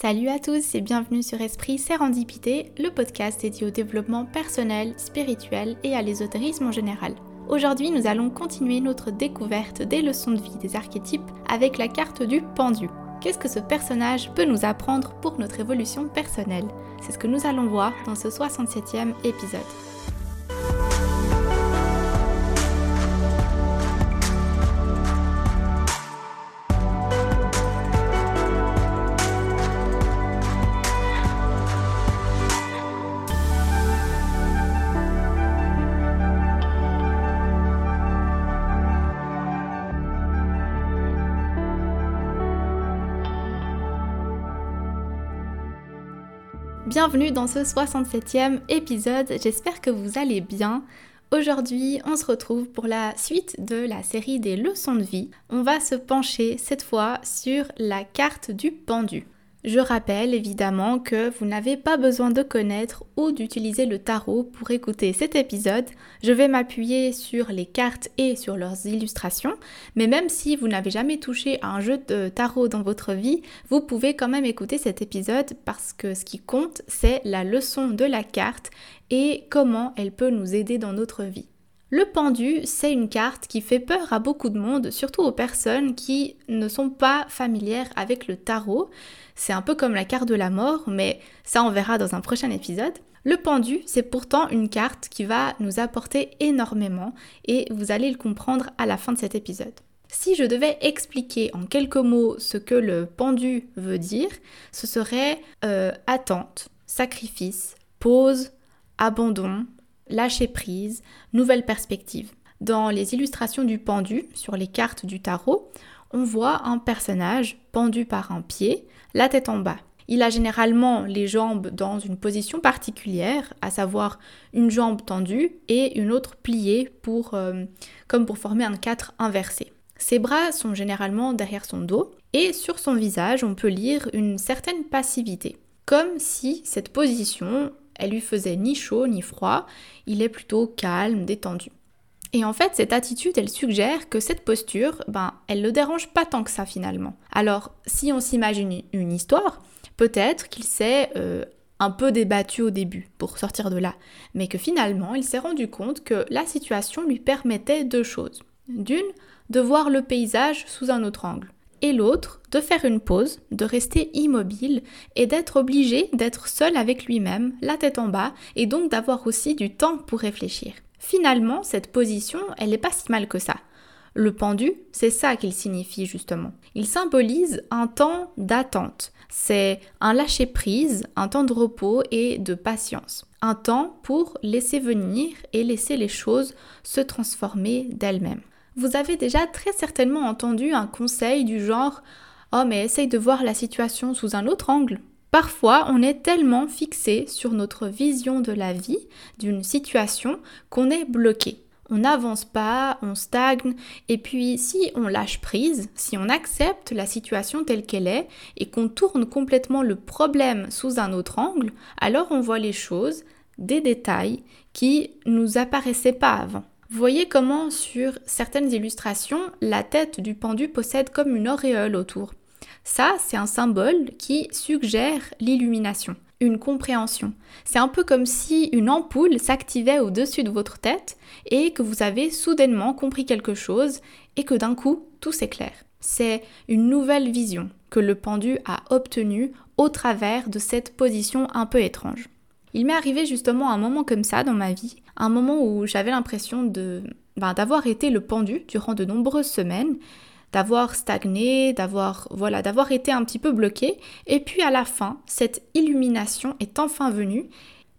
Salut à tous et bienvenue sur Esprit Sérendipité, le podcast dédié au développement personnel, spirituel et à l'ésotérisme en général. Aujourd'hui, nous allons continuer notre découverte des leçons de vie des archétypes avec la carte du pendu. Qu'est-ce que ce personnage peut nous apprendre pour notre évolution personnelle? C'est ce que nous allons voir dans ce 67e épisode. Bienvenue dans ce 67e épisode, j'espère que vous allez bien. Aujourd'hui, on se retrouve pour la suite de la série des leçons de vie. On va se pencher cette fois sur la carte du pendu. Je rappelle évidemment que vous n'avez pas besoin de connaître ou d'utiliser le tarot pour écouter cet épisode. Je vais m'appuyer sur les cartes et sur leurs illustrations, mais même si vous n'avez jamais touché à un jeu de tarot dans votre vie, vous pouvez quand même écouter cet épisode parce que ce qui compte, c'est la leçon de la carte et comment elle peut nous aider dans notre vie. Le pendu, c'est une carte qui fait peur à beaucoup de monde, surtout aux personnes qui ne sont pas familières avec le tarot. C'est un peu comme la carte de la mort, mais ça on verra dans un prochain épisode. Le pendu, c'est pourtant une carte qui va nous apporter énormément et vous allez le comprendre à la fin de cet épisode. Si je devais expliquer en quelques mots ce que le pendu veut dire, ce serait euh, attente, sacrifice, pause, abandon, lâcher prise, nouvelle perspective. Dans les illustrations du pendu sur les cartes du tarot, on voit un personnage pendu par un pied, la tête en bas. Il a généralement les jambes dans une position particulière, à savoir une jambe tendue et une autre pliée pour, euh, comme pour former un 4 inversé. Ses bras sont généralement derrière son dos et sur son visage on peut lire une certaine passivité, comme si cette position elle lui faisait ni chaud ni froid, il est plutôt calme, détendu. Et en fait, cette attitude, elle suggère que cette posture, ben, elle ne dérange pas tant que ça finalement. Alors, si on s'imagine une histoire, peut-être qu'il s'est euh, un peu débattu au début pour sortir de là, mais que finalement, il s'est rendu compte que la situation lui permettait deux choses. D'une, de voir le paysage sous un autre angle et l'autre de faire une pause, de rester immobile et d'être obligé d'être seul avec lui-même, la tête en bas, et donc d'avoir aussi du temps pour réfléchir. Finalement, cette position, elle n'est pas si mal que ça. Le pendu, c'est ça qu'il signifie justement. Il symbolise un temps d'attente. C'est un lâcher-prise, un temps de repos et de patience. Un temps pour laisser venir et laisser les choses se transformer d'elles-mêmes. Vous avez déjà très certainement entendu un conseil du genre Oh mais essaye de voir la situation sous un autre angle. Parfois, on est tellement fixé sur notre vision de la vie, d'une situation, qu'on est bloqué. On n'avance pas, on stagne, et puis si on lâche prise, si on accepte la situation telle qu'elle est, et qu'on tourne complètement le problème sous un autre angle, alors on voit les choses, des détails qui nous apparaissaient pas avant. Voyez comment sur certaines illustrations, la tête du pendu possède comme une auréole autour. Ça, c'est un symbole qui suggère l'illumination, une compréhension. C'est un peu comme si une ampoule s'activait au-dessus de votre tête et que vous avez soudainement compris quelque chose et que d'un coup, tout s'éclaire. C'est une nouvelle vision que le pendu a obtenue au travers de cette position un peu étrange. Il m'est arrivé justement un moment comme ça dans ma vie, un moment où j'avais l'impression de ben, d'avoir été le pendu durant de nombreuses semaines, d'avoir stagné, d'avoir voilà, d'avoir été un petit peu bloqué et puis à la fin, cette illumination est enfin venue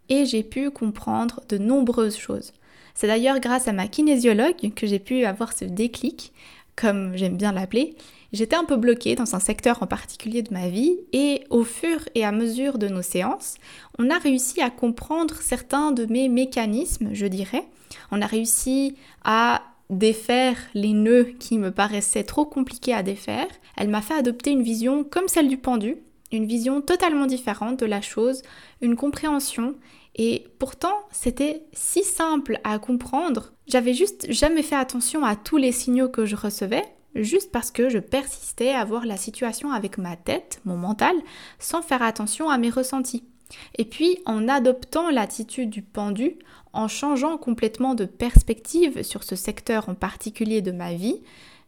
et j'ai pu comprendre de nombreuses choses. C'est d'ailleurs grâce à ma kinésiologue que j'ai pu avoir ce déclic, comme j'aime bien l'appeler, J'étais un peu bloquée dans un secteur en particulier de ma vie et au fur et à mesure de nos séances, on a réussi à comprendre certains de mes mécanismes, je dirais. On a réussi à défaire les nœuds qui me paraissaient trop compliqués à défaire. Elle m'a fait adopter une vision comme celle du pendu, une vision totalement différente de la chose, une compréhension et pourtant, c'était si simple à comprendre. J'avais juste jamais fait attention à tous les signaux que je recevais juste parce que je persistais à voir la situation avec ma tête, mon mental, sans faire attention à mes ressentis. Et puis, en adoptant l'attitude du pendu, en changeant complètement de perspective sur ce secteur en particulier de ma vie,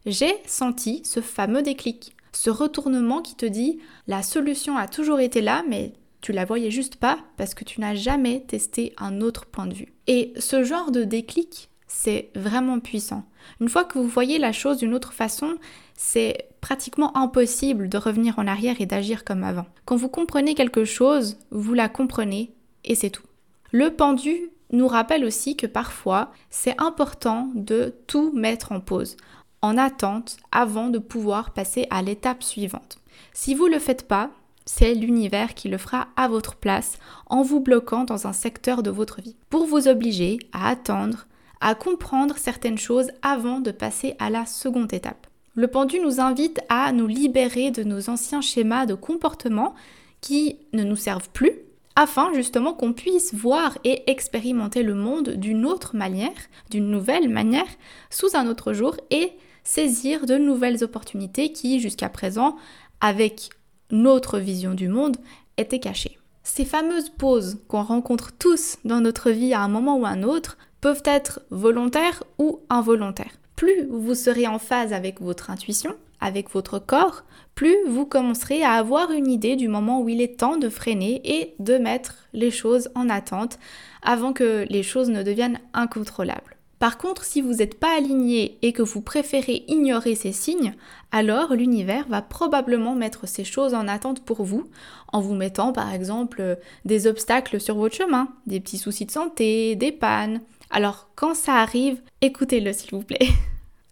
j'ai senti ce fameux déclic, ce retournement qui te dit la solution a toujours été là, mais tu la voyais juste pas parce que tu n'as jamais testé un autre point de vue. Et ce genre de déclic, c'est vraiment puissant. Une fois que vous voyez la chose d'une autre façon, c'est pratiquement impossible de revenir en arrière et d'agir comme avant. Quand vous comprenez quelque chose, vous la comprenez et c'est tout. Le pendu nous rappelle aussi que parfois, c'est important de tout mettre en pause, en attente, avant de pouvoir passer à l'étape suivante. Si vous ne le faites pas, c'est l'univers qui le fera à votre place en vous bloquant dans un secteur de votre vie, pour vous obliger à attendre, comprendre certaines choses avant de passer à la seconde étape. Le pendu nous invite à nous libérer de nos anciens schémas de comportement qui ne nous servent plus afin justement qu'on puisse voir et expérimenter le monde d'une autre manière, d'une nouvelle manière, sous un autre jour et saisir de nouvelles opportunités qui jusqu'à présent, avec notre vision du monde, étaient cachées. Ces fameuses pauses qu'on rencontre tous dans notre vie à un moment ou un autre peuvent être volontaires ou involontaires. Plus vous serez en phase avec votre intuition, avec votre corps, plus vous commencerez à avoir une idée du moment où il est temps de freiner et de mettre les choses en attente avant que les choses ne deviennent incontrôlables. Par contre, si vous n'êtes pas aligné et que vous préférez ignorer ces signes, alors l'univers va probablement mettre ces choses en attente pour vous, en vous mettant par exemple des obstacles sur votre chemin, des petits soucis de santé, des pannes, alors quand ça arrive, écoutez-le s'il vous plaît.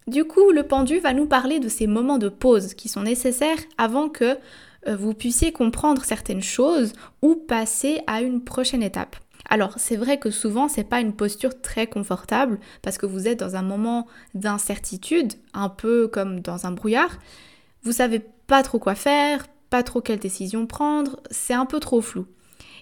Du coup, le pendu va nous parler de ces moments de pause qui sont nécessaires avant que euh, vous puissiez comprendre certaines choses ou passer à une prochaine étape. Alors, c'est vrai que souvent c'est pas une posture très confortable parce que vous êtes dans un moment d'incertitude, un peu comme dans un brouillard. Vous savez pas trop quoi faire, pas trop quelle décision prendre, c'est un peu trop flou.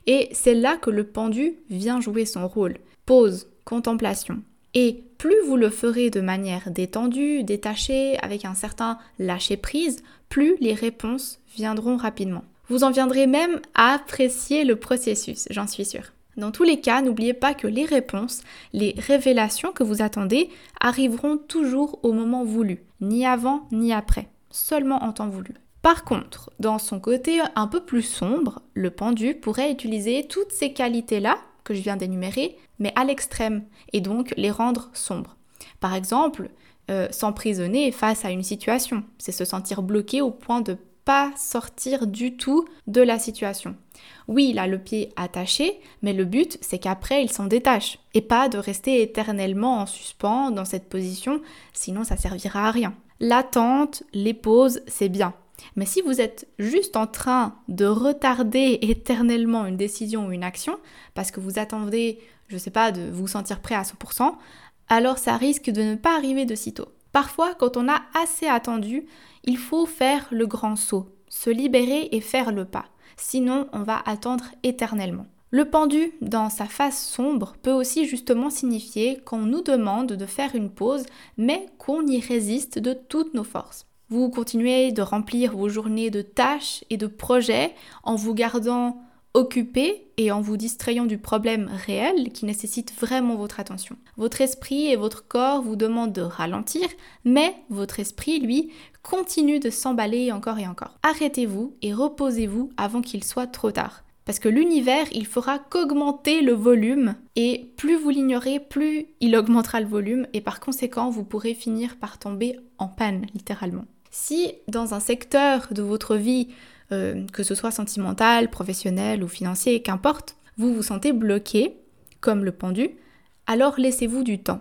Et c'est là que le pendu vient jouer son rôle. Pause, contemplation. Et plus vous le ferez de manière détendue, détachée, avec un certain lâcher-prise, plus les réponses viendront rapidement. Vous en viendrez même à apprécier le processus, j'en suis sûre. Dans tous les cas, n'oubliez pas que les réponses, les révélations que vous attendez arriveront toujours au moment voulu, ni avant ni après, seulement en temps voulu. Par contre, dans son côté un peu plus sombre, le pendu pourrait utiliser toutes ces qualités-là que je viens d'énumérer, mais à l'extrême, et donc les rendre sombres. Par exemple, euh, s'emprisonner face à une situation, c'est se sentir bloqué au point de pas sortir du tout de la situation. Oui, il a le pied attaché, mais le but, c'est qu'après, il s'en détache, et pas de rester éternellement en suspens dans cette position, sinon ça servira à rien. L'attente, les pauses, c'est bien, mais si vous êtes juste en train de retarder éternellement une décision ou une action, parce que vous attendez, je ne sais pas, de vous sentir prêt à 100%, alors ça risque de ne pas arriver de sitôt. Parfois, quand on a assez attendu, il faut faire le grand saut, se libérer et faire le pas. Sinon, on va attendre éternellement. Le pendu, dans sa face sombre, peut aussi justement signifier qu'on nous demande de faire une pause, mais qu'on y résiste de toutes nos forces. Vous continuez de remplir vos journées de tâches et de projets en vous gardant occupé et en vous distrayant du problème réel qui nécessite vraiment votre attention. Votre esprit et votre corps vous demandent de ralentir, mais votre esprit, lui, continue de s'emballer encore et encore. Arrêtez-vous et reposez-vous avant qu'il soit trop tard. Parce que l'univers, il fera qu'augmenter le volume et plus vous l'ignorez, plus il augmentera le volume et par conséquent, vous pourrez finir par tomber en panne, littéralement. Si dans un secteur de votre vie, euh, que ce soit sentimental, professionnel ou financier, qu'importe, vous vous sentez bloqué, comme le pendu, alors laissez-vous du temps.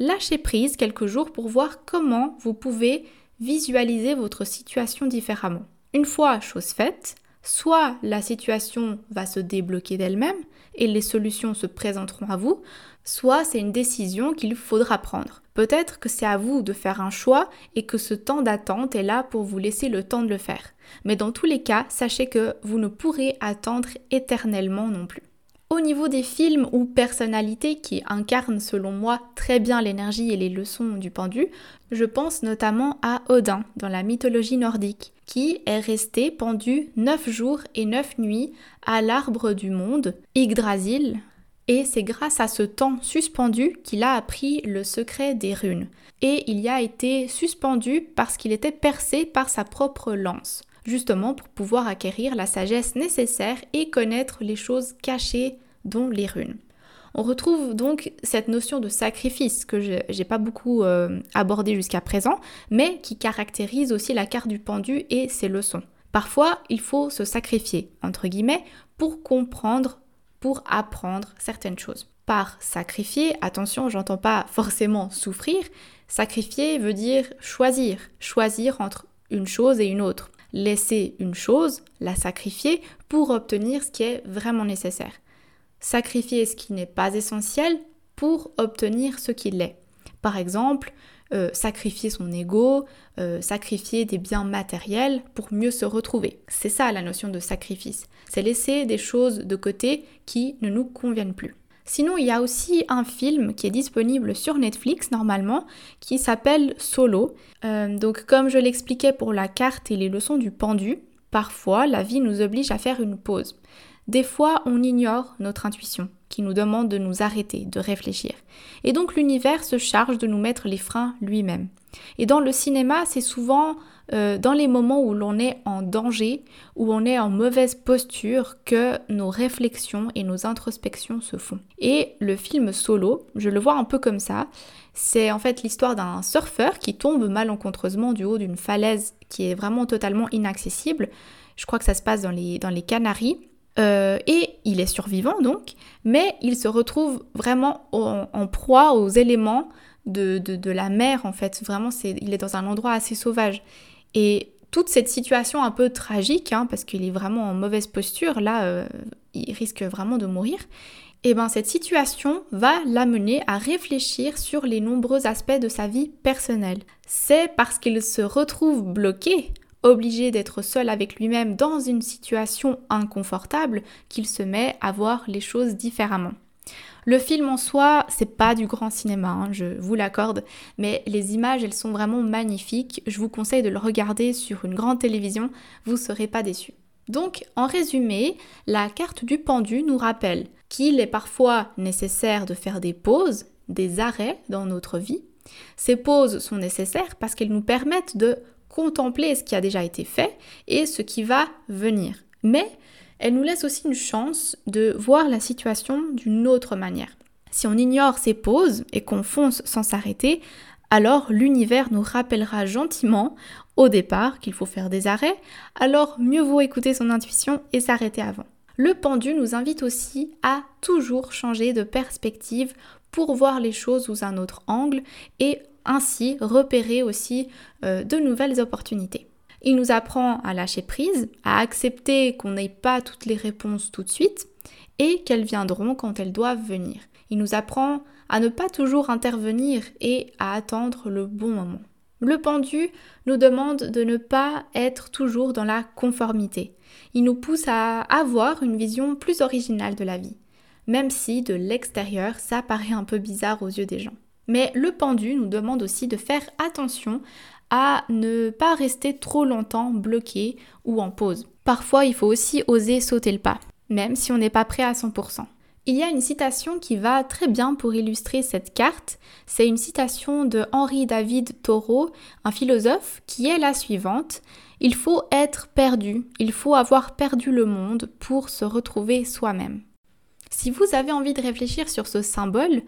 Lâchez prise quelques jours pour voir comment vous pouvez visualiser votre situation différemment. Une fois chose faite, soit la situation va se débloquer d'elle-même et les solutions se présenteront à vous, soit c'est une décision qu'il faudra prendre. Peut-être que c'est à vous de faire un choix et que ce temps d'attente est là pour vous laisser le temps de le faire. Mais dans tous les cas, sachez que vous ne pourrez attendre éternellement non plus. Au niveau des films ou personnalités qui incarnent selon moi très bien l'énergie et les leçons du pendu, je pense notamment à Odin dans la mythologie nordique, qui est resté pendu 9 jours et 9 nuits à l'arbre du monde, Yggdrasil, et c'est grâce à ce temps suspendu qu'il a appris le secret des runes. Et il y a été suspendu parce qu'il était percé par sa propre lance justement pour pouvoir acquérir la sagesse nécessaire et connaître les choses cachées dont les runes. On retrouve donc cette notion de sacrifice que je n'ai pas beaucoup euh, abordé jusqu'à présent, mais qui caractérise aussi la carte du pendu et ses leçons. Parfois, il faut se sacrifier, entre guillemets, pour comprendre, pour apprendre certaines choses. Par sacrifier, attention, j'entends pas forcément souffrir, sacrifier veut dire choisir, choisir entre une chose et une autre laisser une chose, la sacrifier pour obtenir ce qui est vraiment nécessaire. Sacrifier ce qui n'est pas essentiel pour obtenir ce qui l'est. Par exemple, euh, sacrifier son ego, euh, sacrifier des biens matériels pour mieux se retrouver. C'est ça la notion de sacrifice. C'est laisser des choses de côté qui ne nous conviennent plus. Sinon, il y a aussi un film qui est disponible sur Netflix normalement qui s'appelle Solo. Euh, donc comme je l'expliquais pour la carte et les leçons du pendu, parfois la vie nous oblige à faire une pause. Des fois, on ignore notre intuition qui nous demande de nous arrêter, de réfléchir. Et donc l'univers se charge de nous mettre les freins lui-même. Et dans le cinéma, c'est souvent euh, dans les moments où l'on est en danger, où on est en mauvaise posture, que nos réflexions et nos introspections se font. Et le film Solo, je le vois un peu comme ça, c'est en fait l'histoire d'un surfeur qui tombe malencontreusement du haut d'une falaise qui est vraiment totalement inaccessible. Je crois que ça se passe dans les, dans les Canaries. Euh, et il est survivant donc, mais il se retrouve vraiment en proie aux éléments de, la mer en fait. Vraiment, c'est, il est dans un endroit assez sauvage. Et toute cette situation un peu tragique, hein, parce qu'il est vraiment en mauvaise posture, là, euh, il risque vraiment de mourir. Et eh ben cette situation va l'amener à réfléchir sur les nombreux aspects de sa vie personnelle. C'est parce qu'il se retrouve bloqué, obligé d'être seul avec lui-même dans une situation inconfortable, qu'il se met à voir les choses différemment. Le film en soi, c'est pas du grand cinéma, hein, je vous l'accorde, mais les images, elles sont vraiment magnifiques. Je vous conseille de le regarder sur une grande télévision, vous serez pas déçus. Donc, en résumé, la carte du pendu nous rappelle qu'il est parfois nécessaire de faire des pauses, des arrêts dans notre vie. Ces pauses sont nécessaires parce qu'elles nous permettent de contempler ce qui a déjà été fait et ce qui va venir. Mais elle nous laisse aussi une chance de voir la situation d'une autre manière. Si on ignore ces pauses et qu'on fonce sans s'arrêter, alors l'univers nous rappellera gentiment au départ qu'il faut faire des arrêts, alors mieux vaut écouter son intuition et s'arrêter avant. Le pendu nous invite aussi à toujours changer de perspective pour voir les choses sous un autre angle et ainsi repérer aussi euh, de nouvelles opportunités. Il nous apprend à lâcher prise, à accepter qu'on n'ait pas toutes les réponses tout de suite et qu'elles viendront quand elles doivent venir. Il nous apprend à ne pas toujours intervenir et à attendre le bon moment. Le pendu nous demande de ne pas être toujours dans la conformité. Il nous pousse à avoir une vision plus originale de la vie, même si de l'extérieur ça paraît un peu bizarre aux yeux des gens. Mais le pendu nous demande aussi de faire attention à ne pas rester trop longtemps bloqué ou en pause. Parfois, il faut aussi oser sauter le pas, même si on n'est pas prêt à 100%. Il y a une citation qui va très bien pour illustrer cette carte. C'est une citation de Henri David Thoreau, un philosophe, qui est la suivante. Il faut être perdu, il faut avoir perdu le monde pour se retrouver soi-même. Si vous avez envie de réfléchir sur ce symbole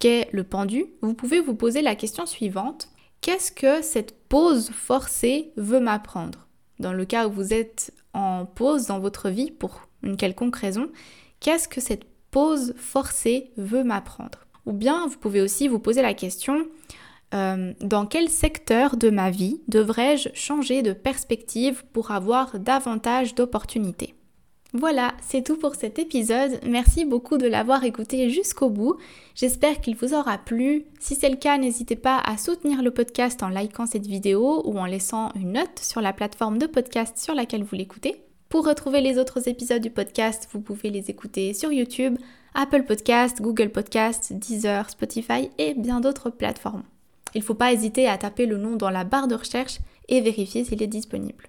qu'est le pendu, vous pouvez vous poser la question suivante. Qu'est-ce que cette pause forcée veut m'apprendre. Dans le cas où vous êtes en pause dans votre vie pour une quelconque raison, qu'est-ce que cette pause forcée veut m'apprendre? Ou bien vous pouvez aussi vous poser la question euh, dans quel secteur de ma vie devrais-je changer de perspective pour avoir davantage d'opportunités? Voilà, c'est tout pour cet épisode. Merci beaucoup de l'avoir écouté jusqu'au bout. J'espère qu'il vous aura plu. Si c'est le cas, n'hésitez pas à soutenir le podcast en likant cette vidéo ou en laissant une note sur la plateforme de podcast sur laquelle vous l'écoutez. Pour retrouver les autres épisodes du podcast, vous pouvez les écouter sur YouTube, Apple Podcast, Google Podcast, Deezer, Spotify et bien d'autres plateformes. Il ne faut pas hésiter à taper le nom dans la barre de recherche et vérifier s'il est disponible.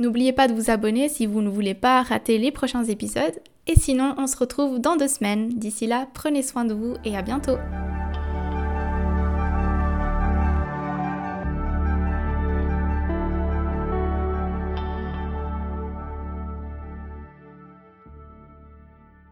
N'oubliez pas de vous abonner si vous ne voulez pas rater les prochains épisodes. Et sinon, on se retrouve dans deux semaines. D'ici là, prenez soin de vous et à bientôt.